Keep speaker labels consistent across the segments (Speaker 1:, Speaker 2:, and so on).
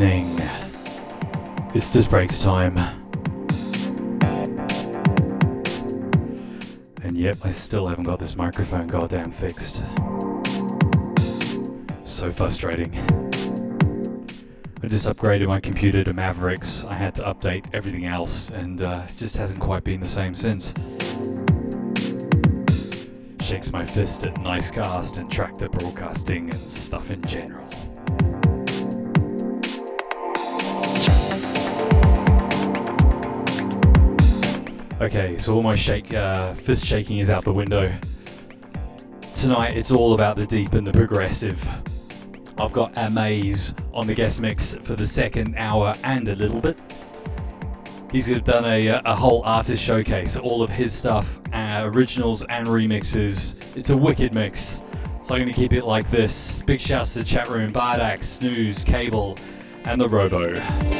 Speaker 1: Evening. It's just breaks time. And yet I still haven't got this microphone goddamn fixed. So frustrating. I just upgraded my computer to Mavericks. I had to update everything else and uh, it just hasn't quite been the same since. Shakes my fist at Nicecast and Traktor Broadcasting and stuff in general. Okay, so all my shake, uh, fist shaking is out the window. Tonight it's all about the deep and the progressive. I've got Amaze on the guest mix for the second hour and a little bit. He's done a, a whole artist showcase, all of his stuff, uh, originals and remixes. It's a wicked mix. So I'm going to keep it like this. Big shouts to the chat room, Bardax, Snooze, Cable, and the Robo.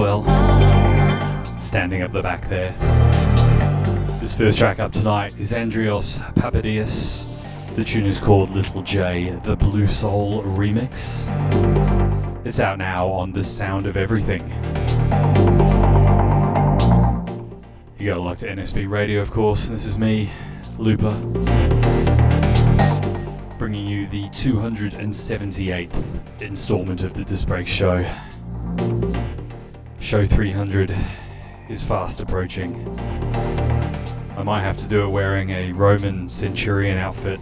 Speaker 1: Well. Standing up the back there. This first track up tonight is Andrios Papadias. The tune is called Little J, the Blue Soul remix. It's out now on The Sound of Everything. You got locked to NSB Radio, of course. This is me, Looper, bringing you the 278th installment of the Disc Break Show. Show 300 is fast approaching. I might have to do it wearing a Roman centurion outfit.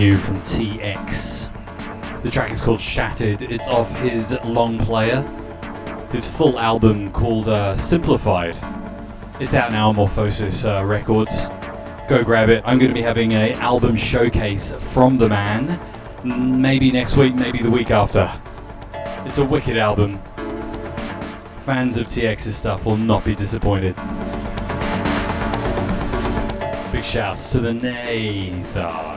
Speaker 1: From TX. The track is called Shattered. It's off his long player, his full album called uh, Simplified. It's out now on Morphosis uh, Records. Go grab it. I'm going to be having a album showcase from the man. Maybe next week, maybe the week after. It's a wicked album. Fans of TX's stuff will not be disappointed. Big shouts to the Nathan.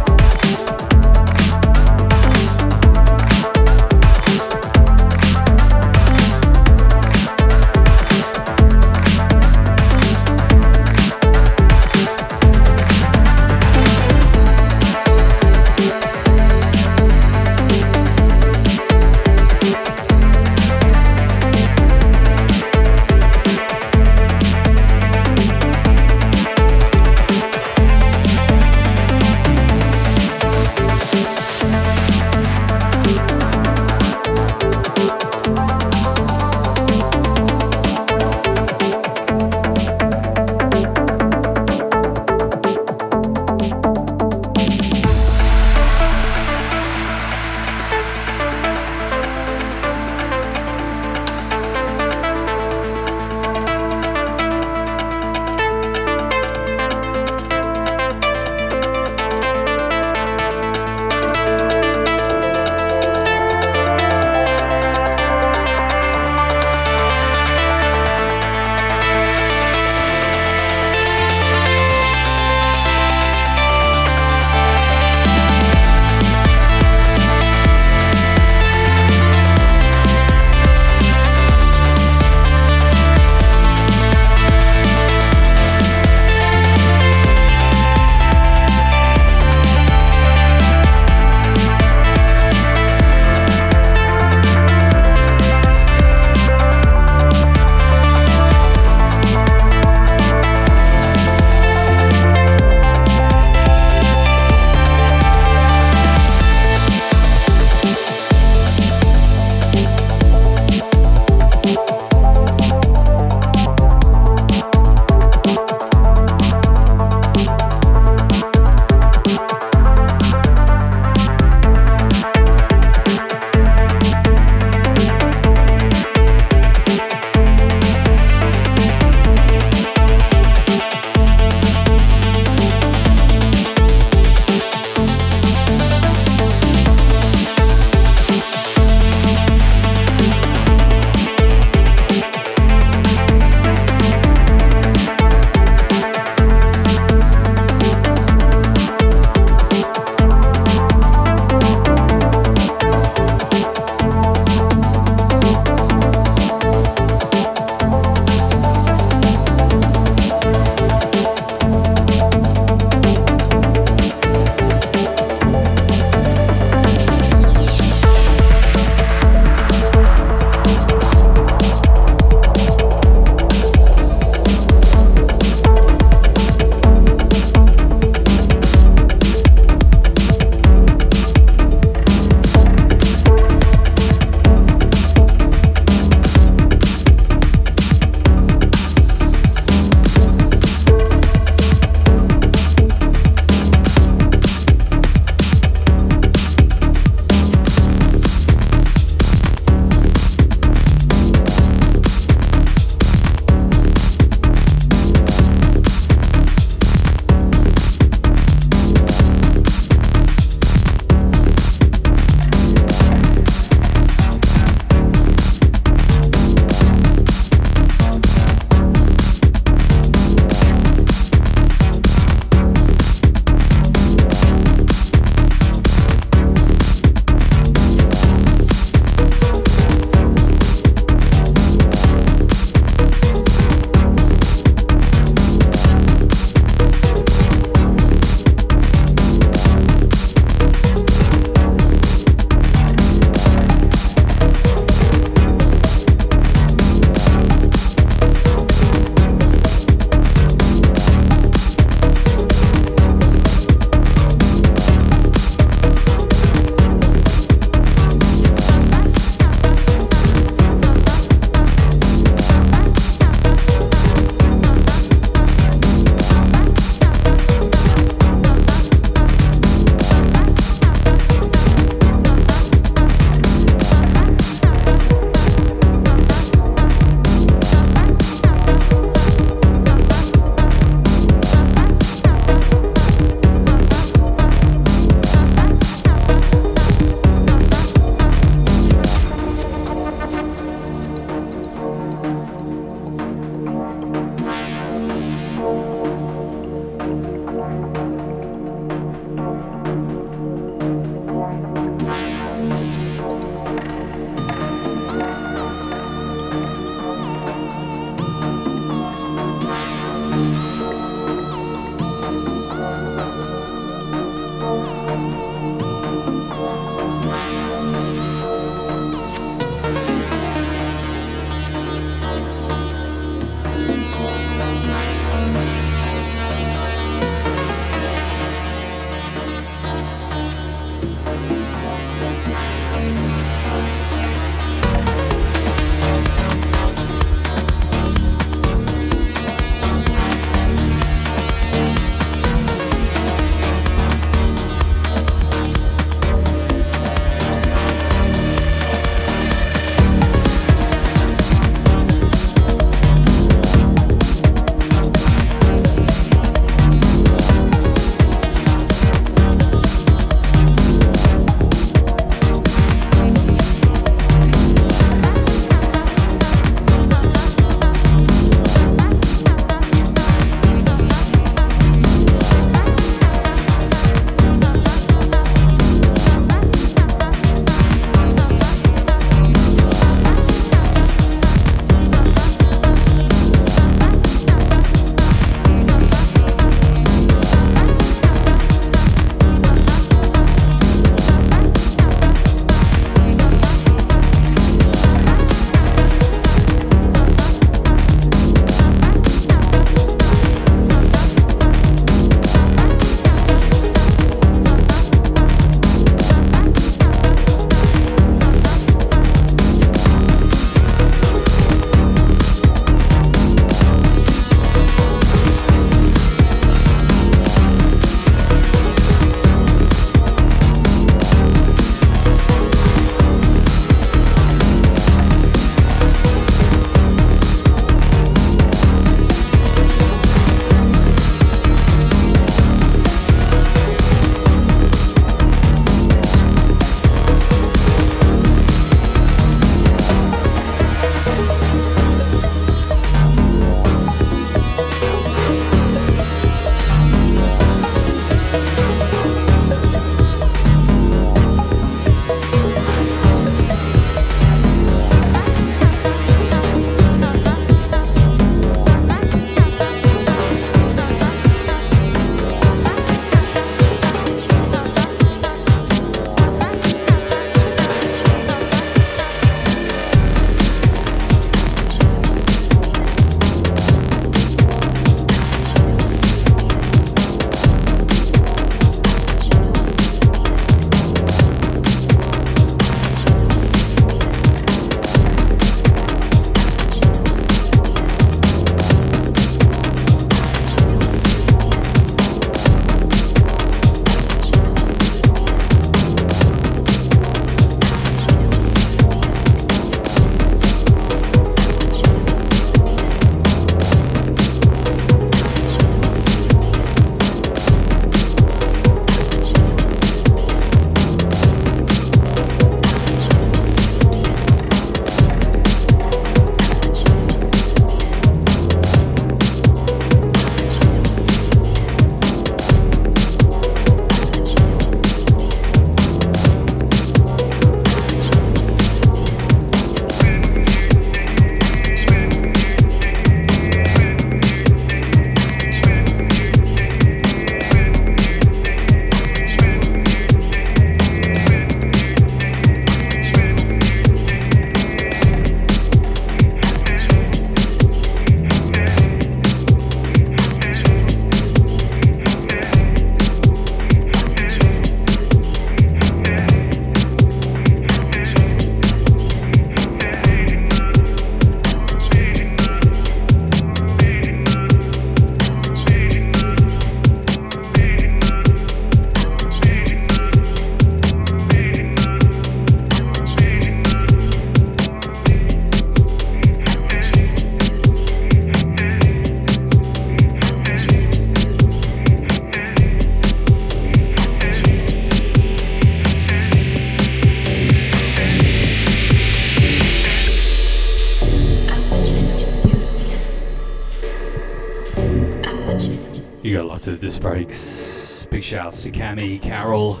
Speaker 1: Shouts to Cami, Carol,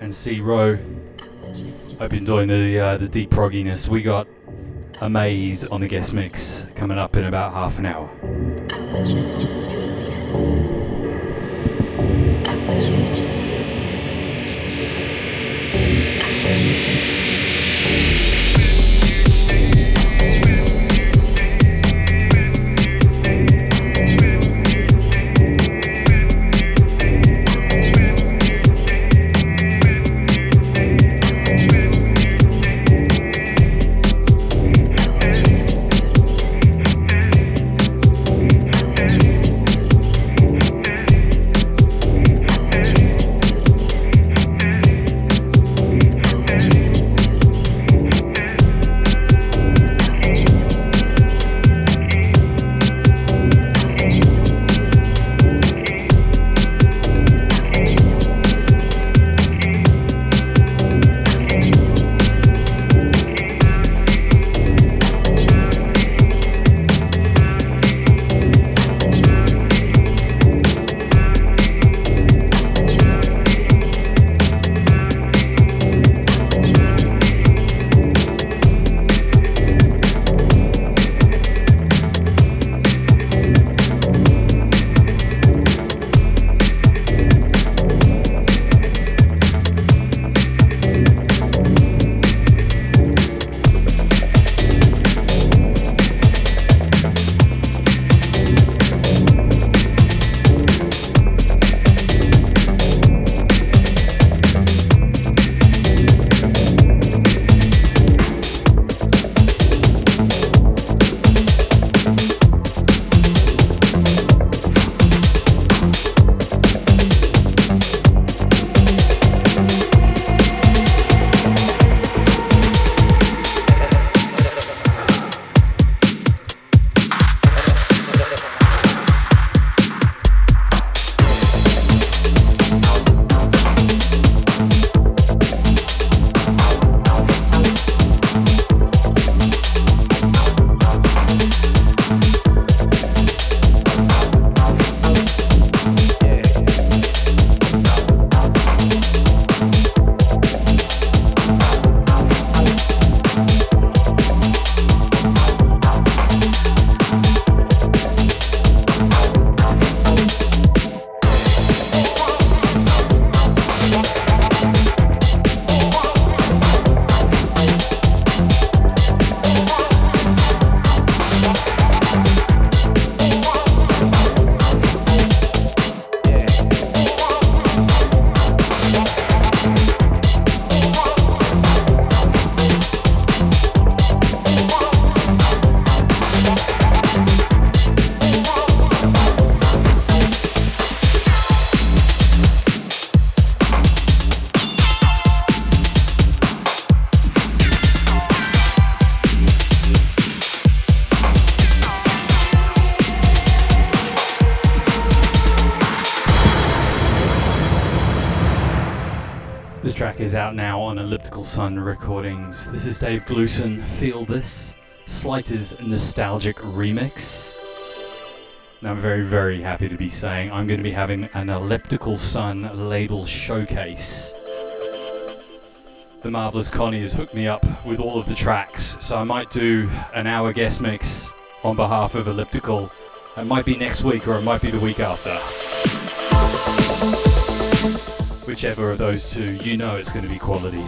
Speaker 1: and C Row. Hope you're enjoying the uh, the deep progginess. We got Amaze on the guest mix coming up in about half an hour. Sun Recordings. This is Dave Gluson. Feel this. Slighters Nostalgic Remix. Now, I'm very, very happy to be saying I'm going to be having an Elliptical Sun label showcase. The marvelous Connie has hooked me up with all of the tracks, so I might do an hour guest mix on behalf of Elliptical. It might be next week or it might be the week after whichever of those two, you know it's going to be quality.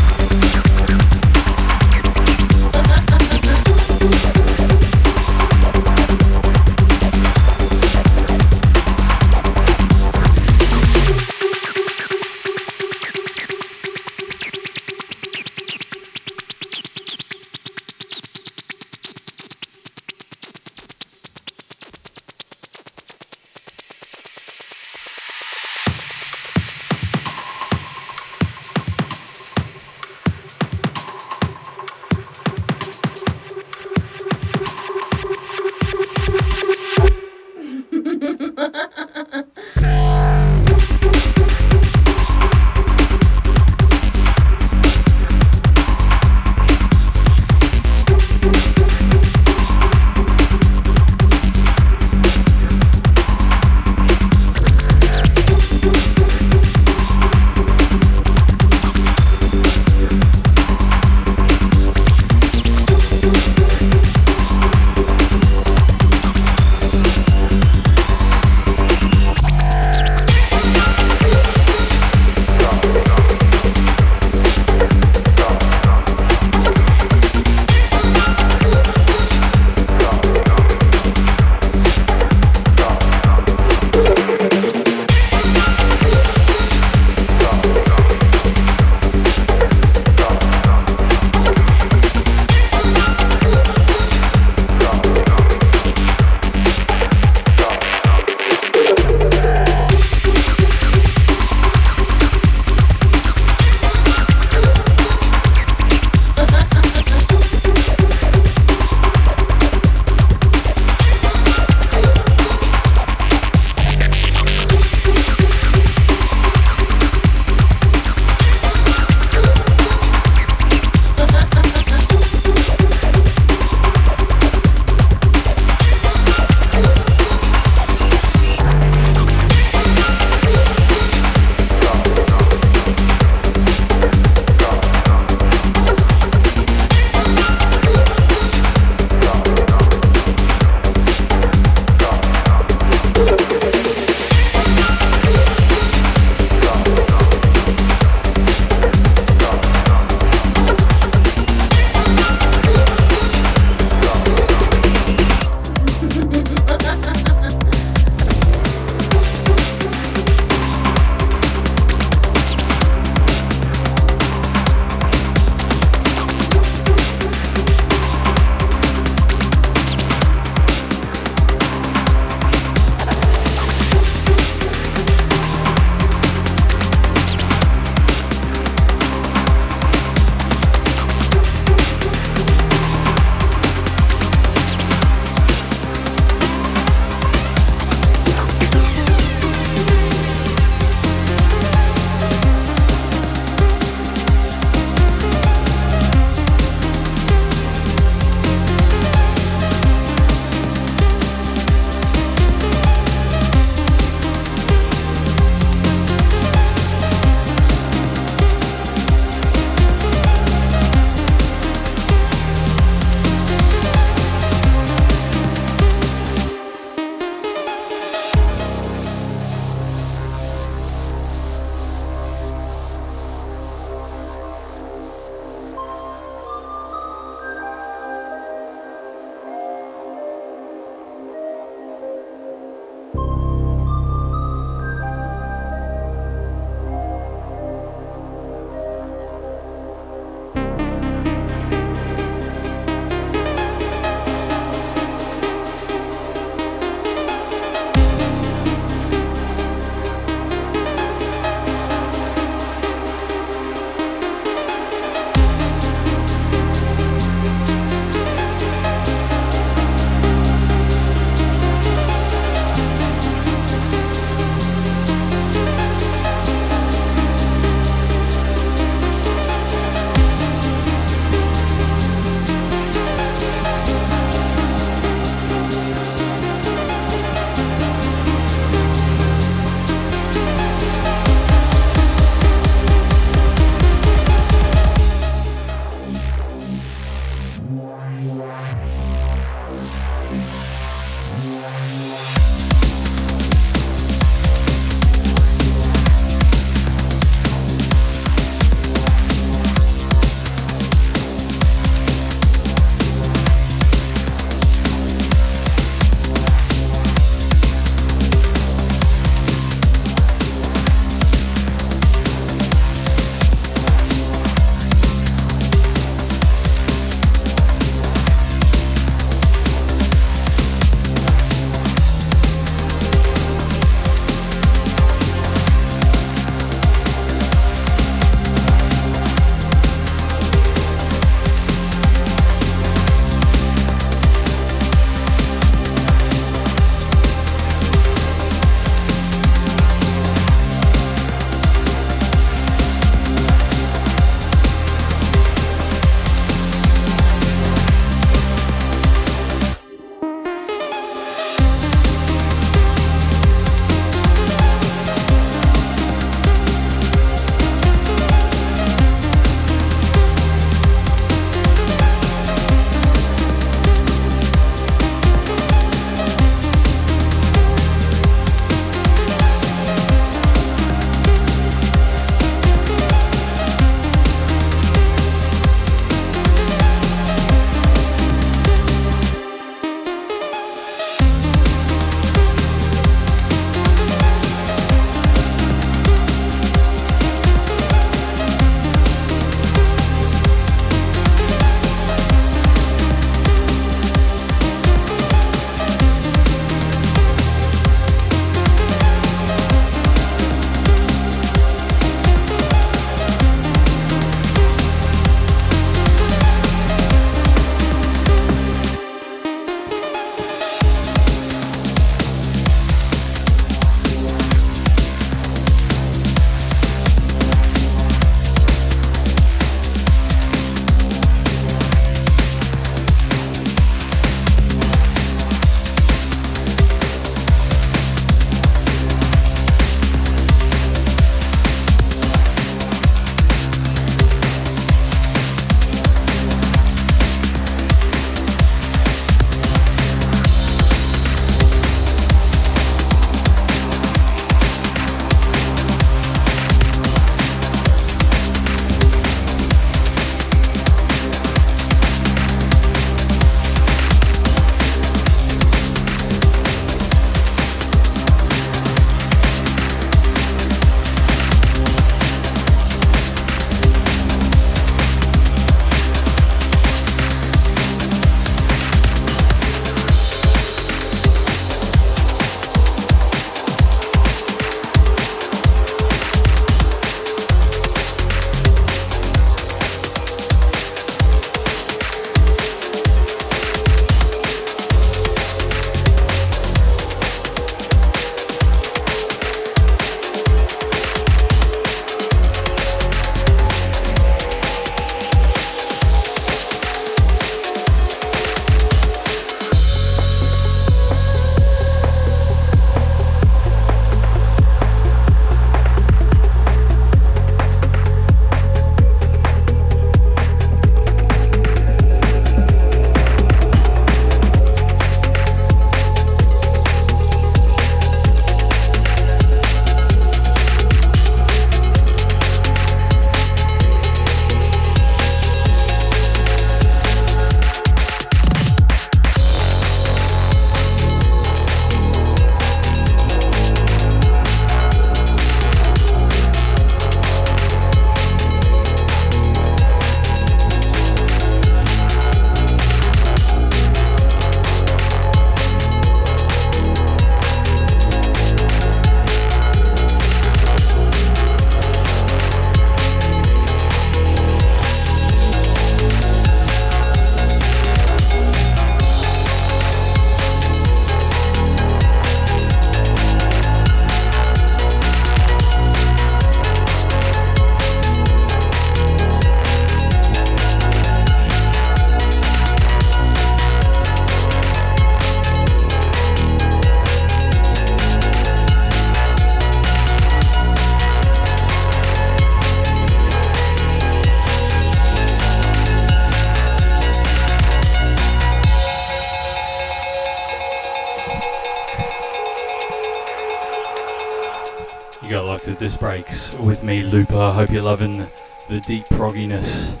Speaker 1: Me, Looper. Hope you're loving the deep progginess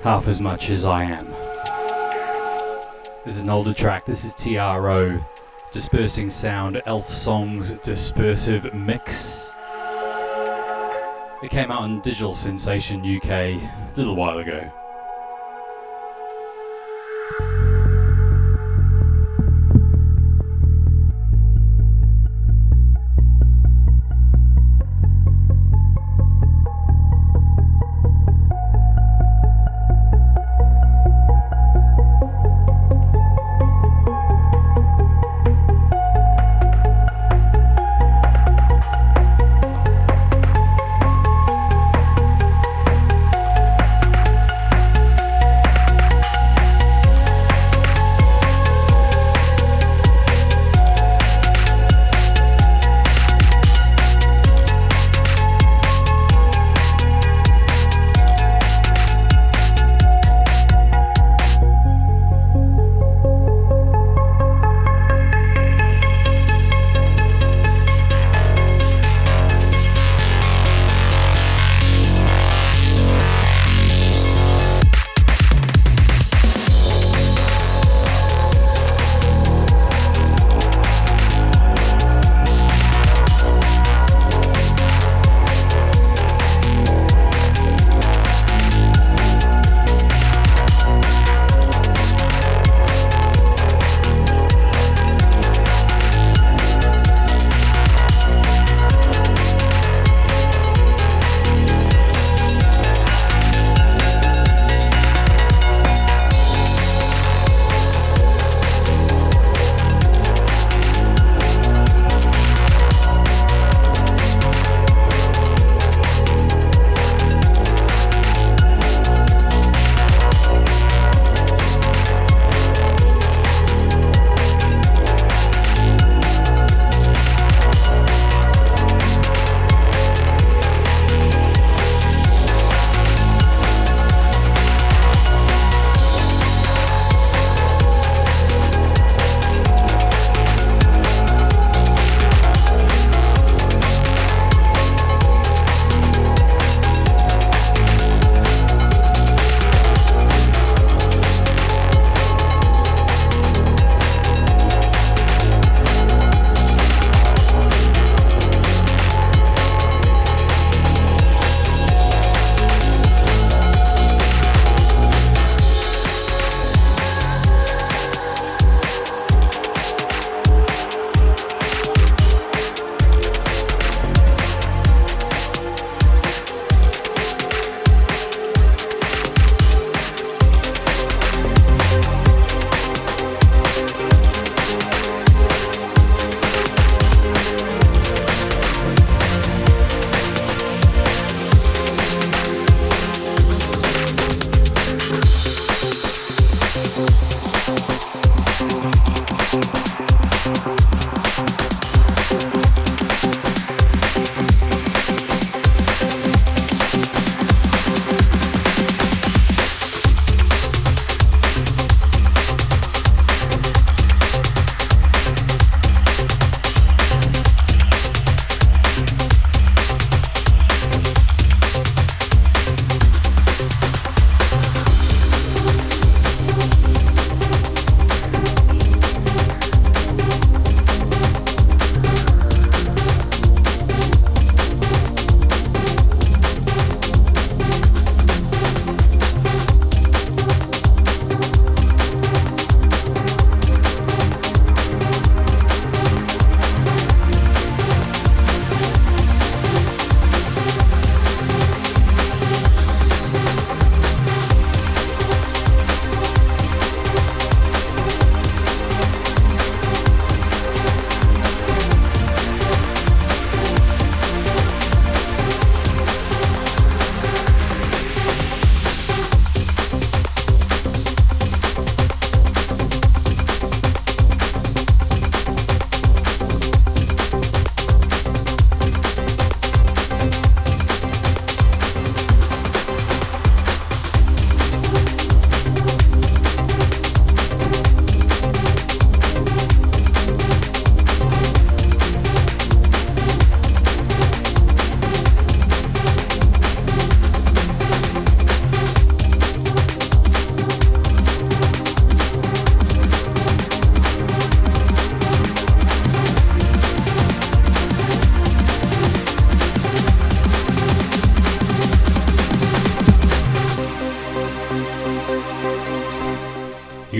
Speaker 1: half as much as I am. This is an older track. This is TRO, Dispersing Sound, Elf Songs Dispersive Mix. It came out on Digital Sensation UK a little while ago.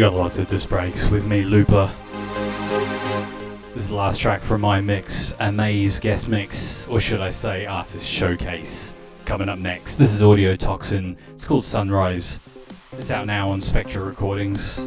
Speaker 1: You got lots of disc breaks with me, Looper. This is the last track from my mix, Amaze guest mix, or should I say artist showcase. Coming up next, this is Audio Toxin. It's called Sunrise. It's out now on Spectra Recordings.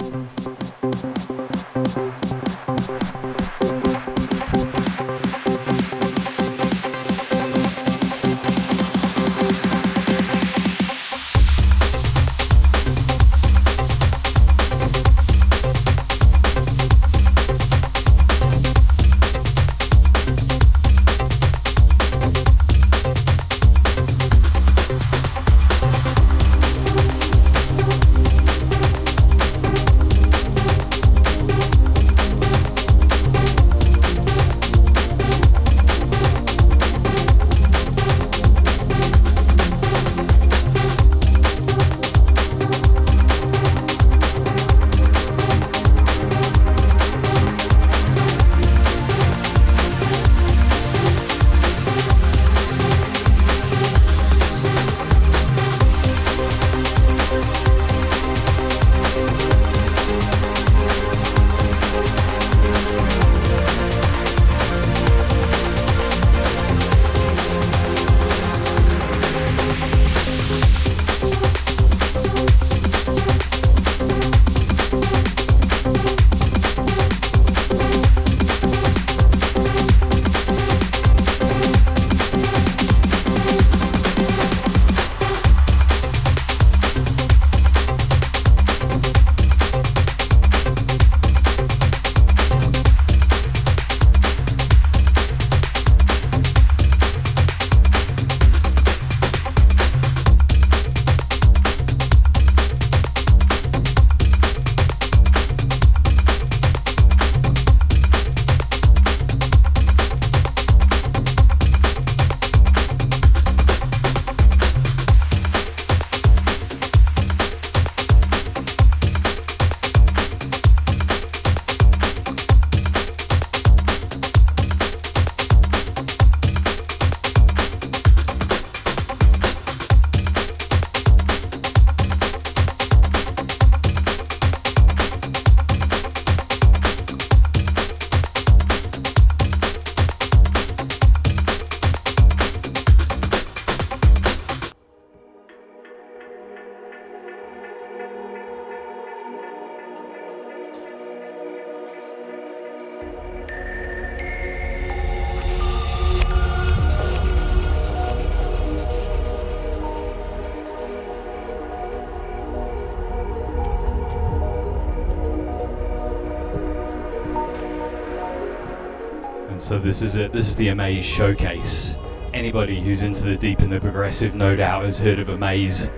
Speaker 1: This is it. This is the Amaze showcase. Anybody who's into the deep and the progressive, no doubt, has heard of Amaze.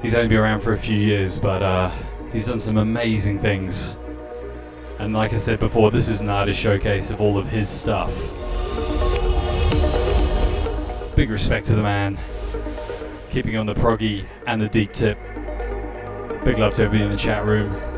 Speaker 1: He's only been around for a few years, but uh, he's done some amazing things. And like I said before, this is an artist showcase of all of his stuff. Big respect to the man, keeping on the proggy and the deep tip. Big love to everybody in the chat room.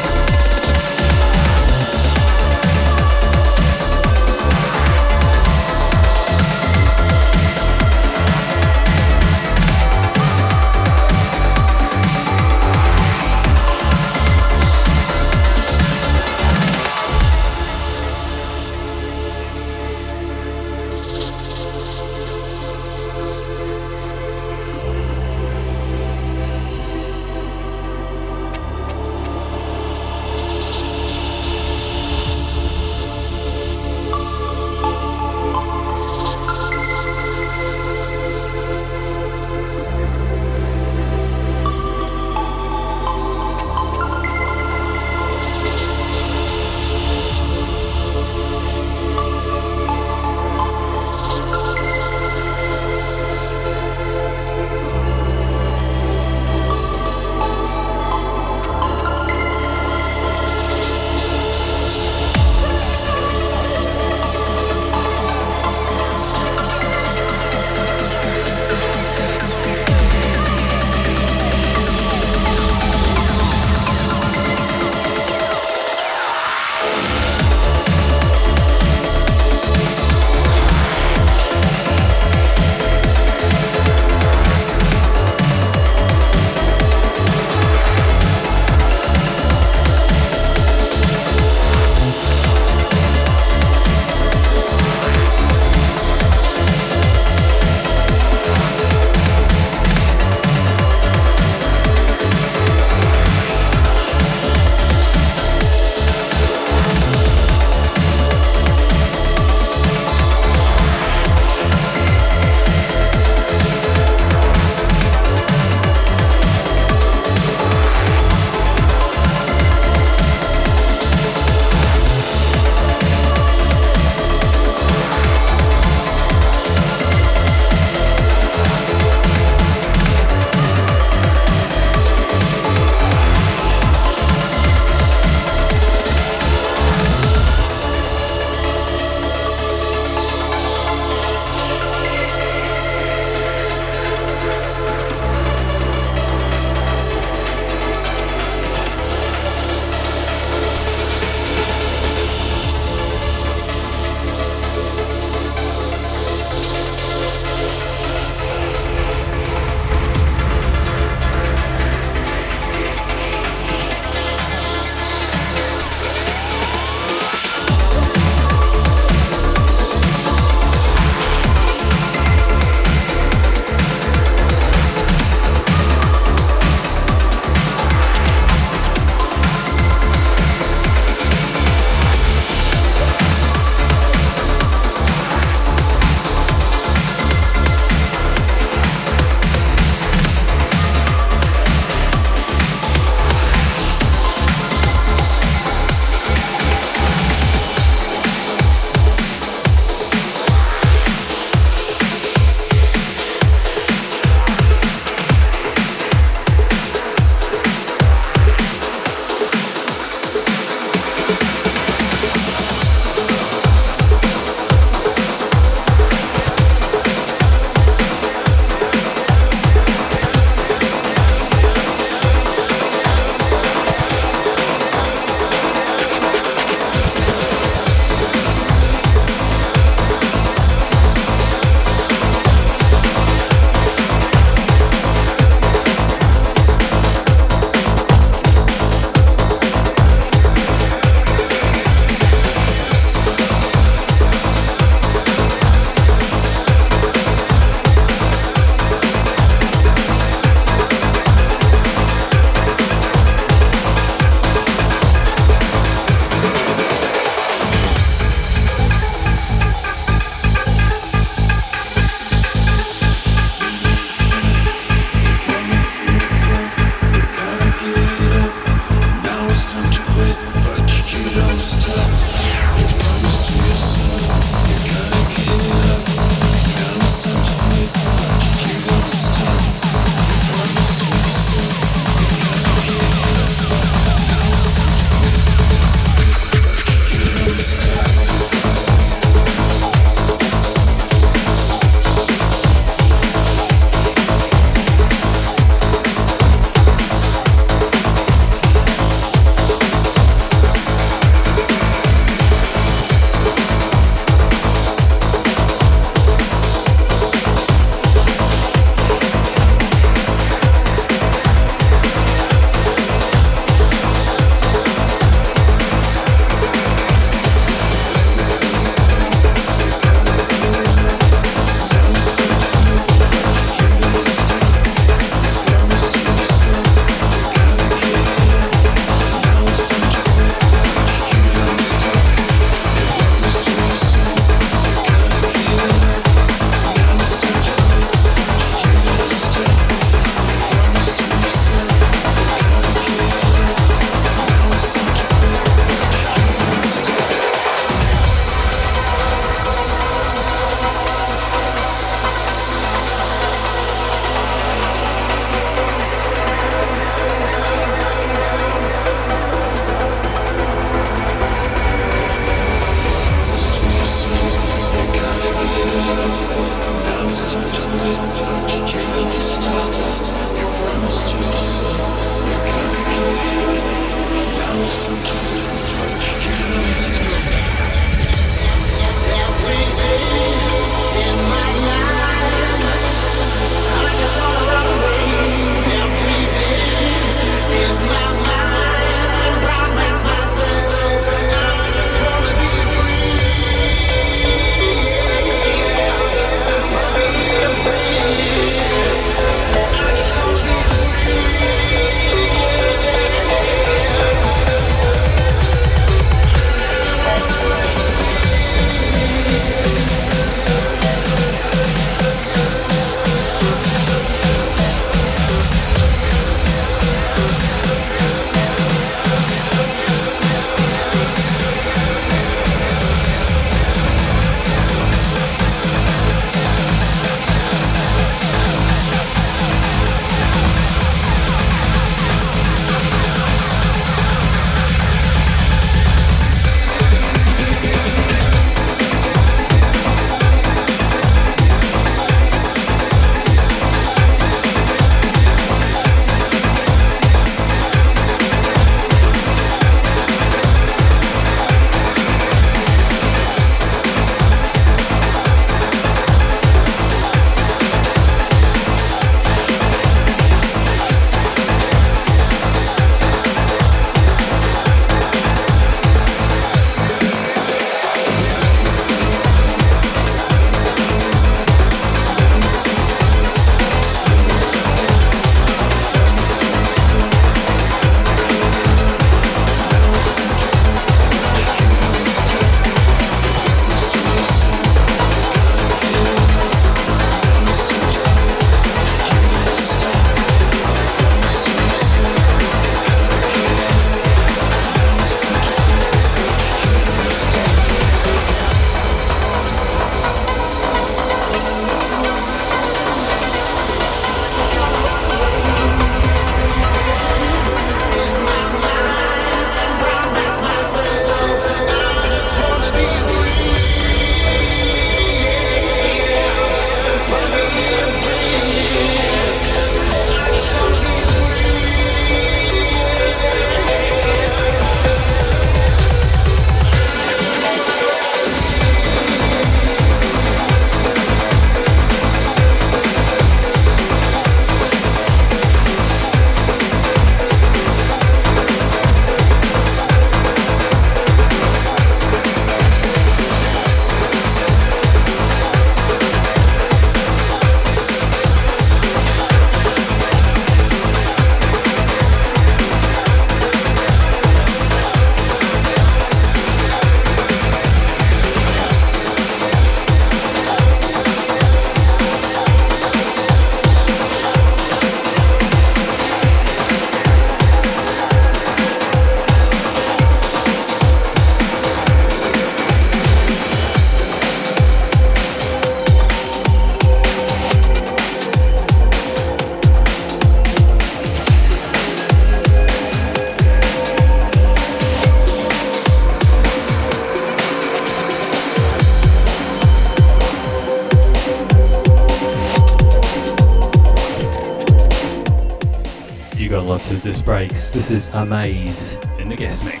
Speaker 1: This is Amaze in the guest mix.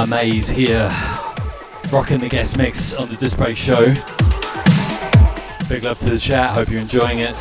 Speaker 1: Amaze here, rocking the guest mix on the Display Show. Big love to the chat, hope you're enjoying it.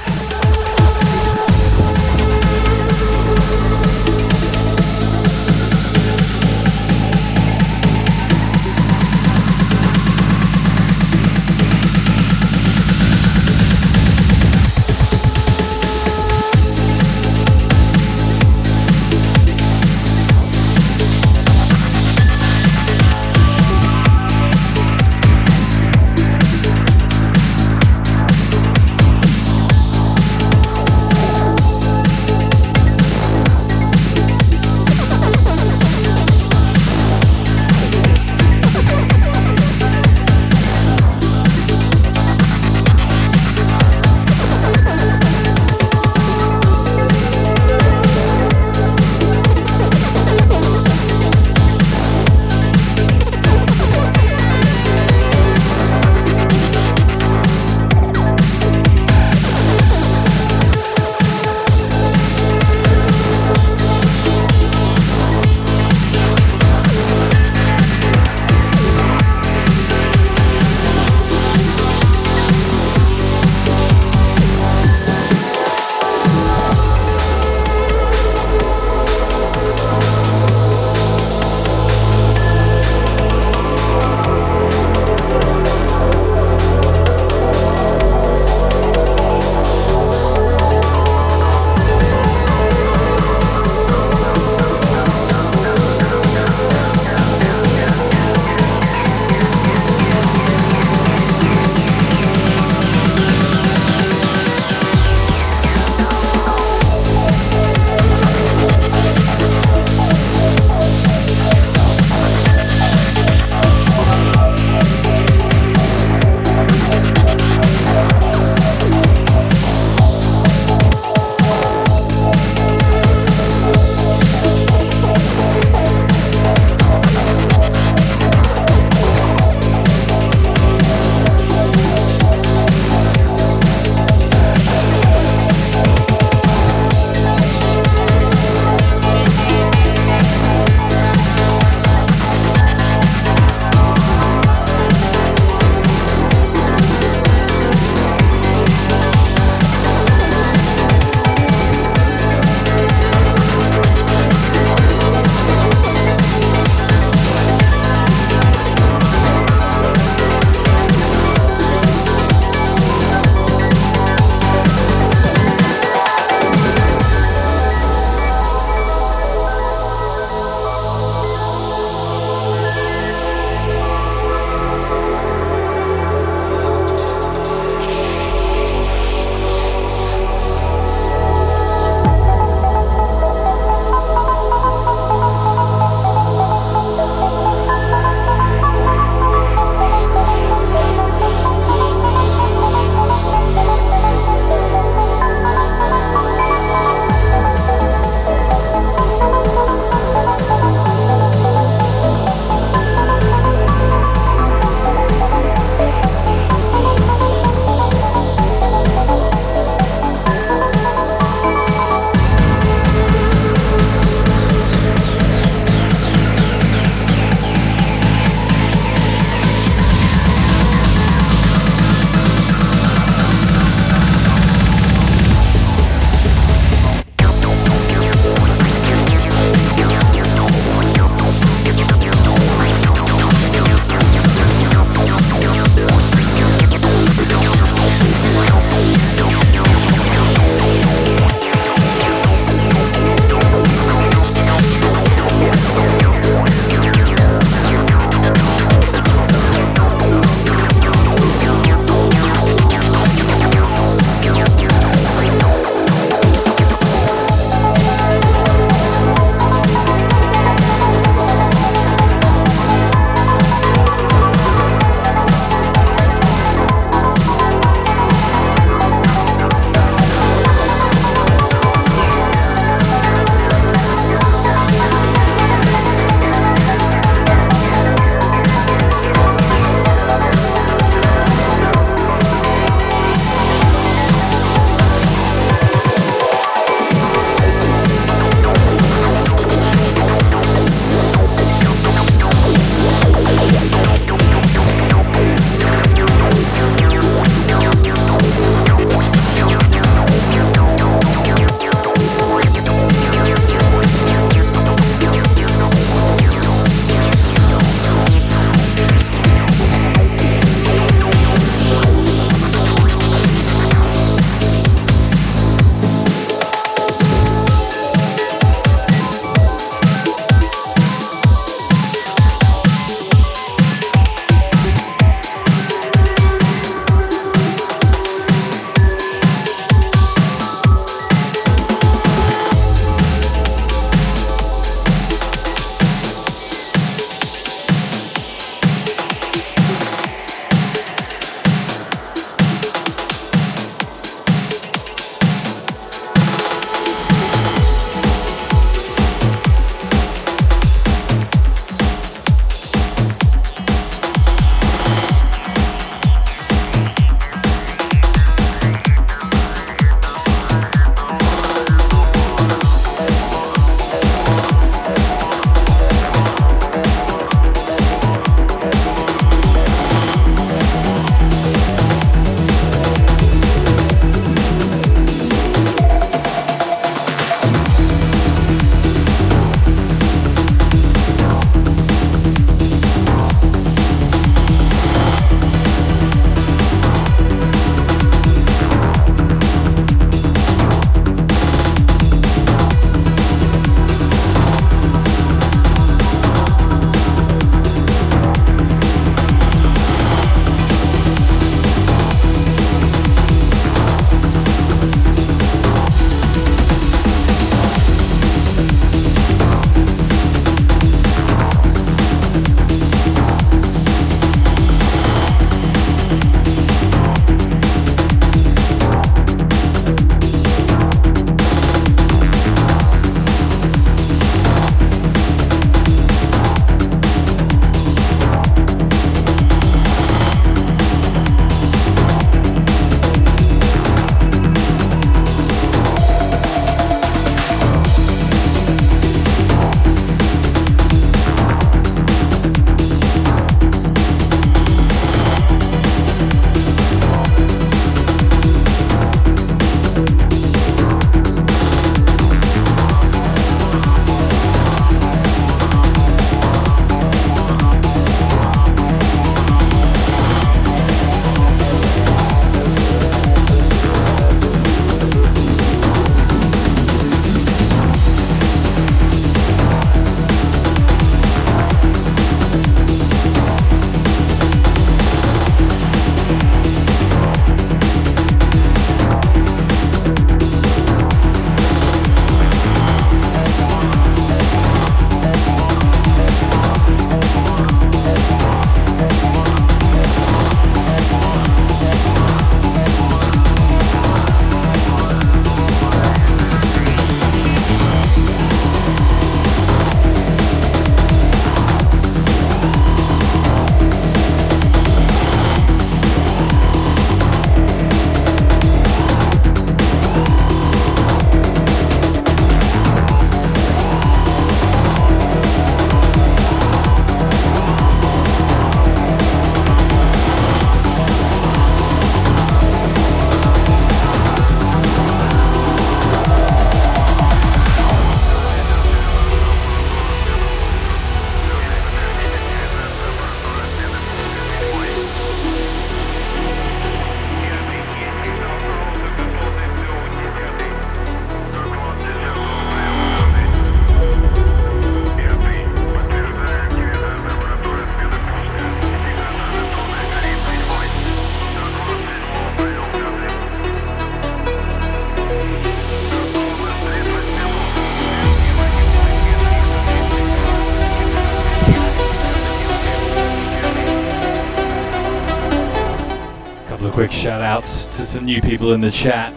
Speaker 1: To some new people in the chat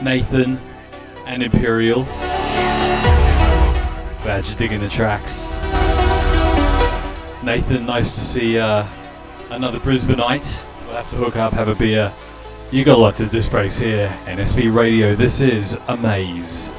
Speaker 1: Nathan and Imperial. Glad you're digging the tracks. Nathan, nice to see uh, another Brisbaneite. We'll have to hook up, have a beer. You got a lot to dispraise here. NSB Radio, this is Amaze.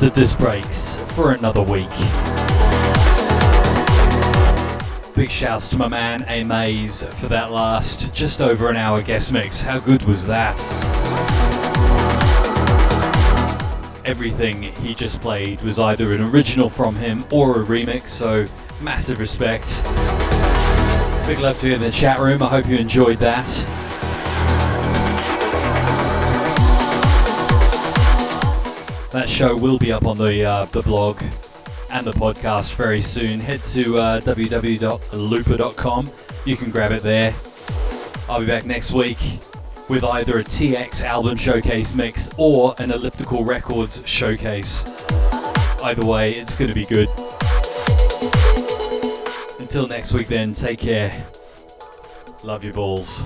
Speaker 1: The disc breaks for another week. Big shouts to my man Amaze for that last just over an hour guest mix. How good was that? Everything he just played was either an original from him or a remix, so massive respect. Big love to you in the chat room. I hope you enjoyed that. That show will be up on the uh, the blog and the podcast very soon. Head to uh, www.looper.com. You can grab it there. I'll be back next week with either a TX album showcase mix or an Elliptical Records showcase. Either way, it's going to be good. Until next week, then, take care. Love your balls.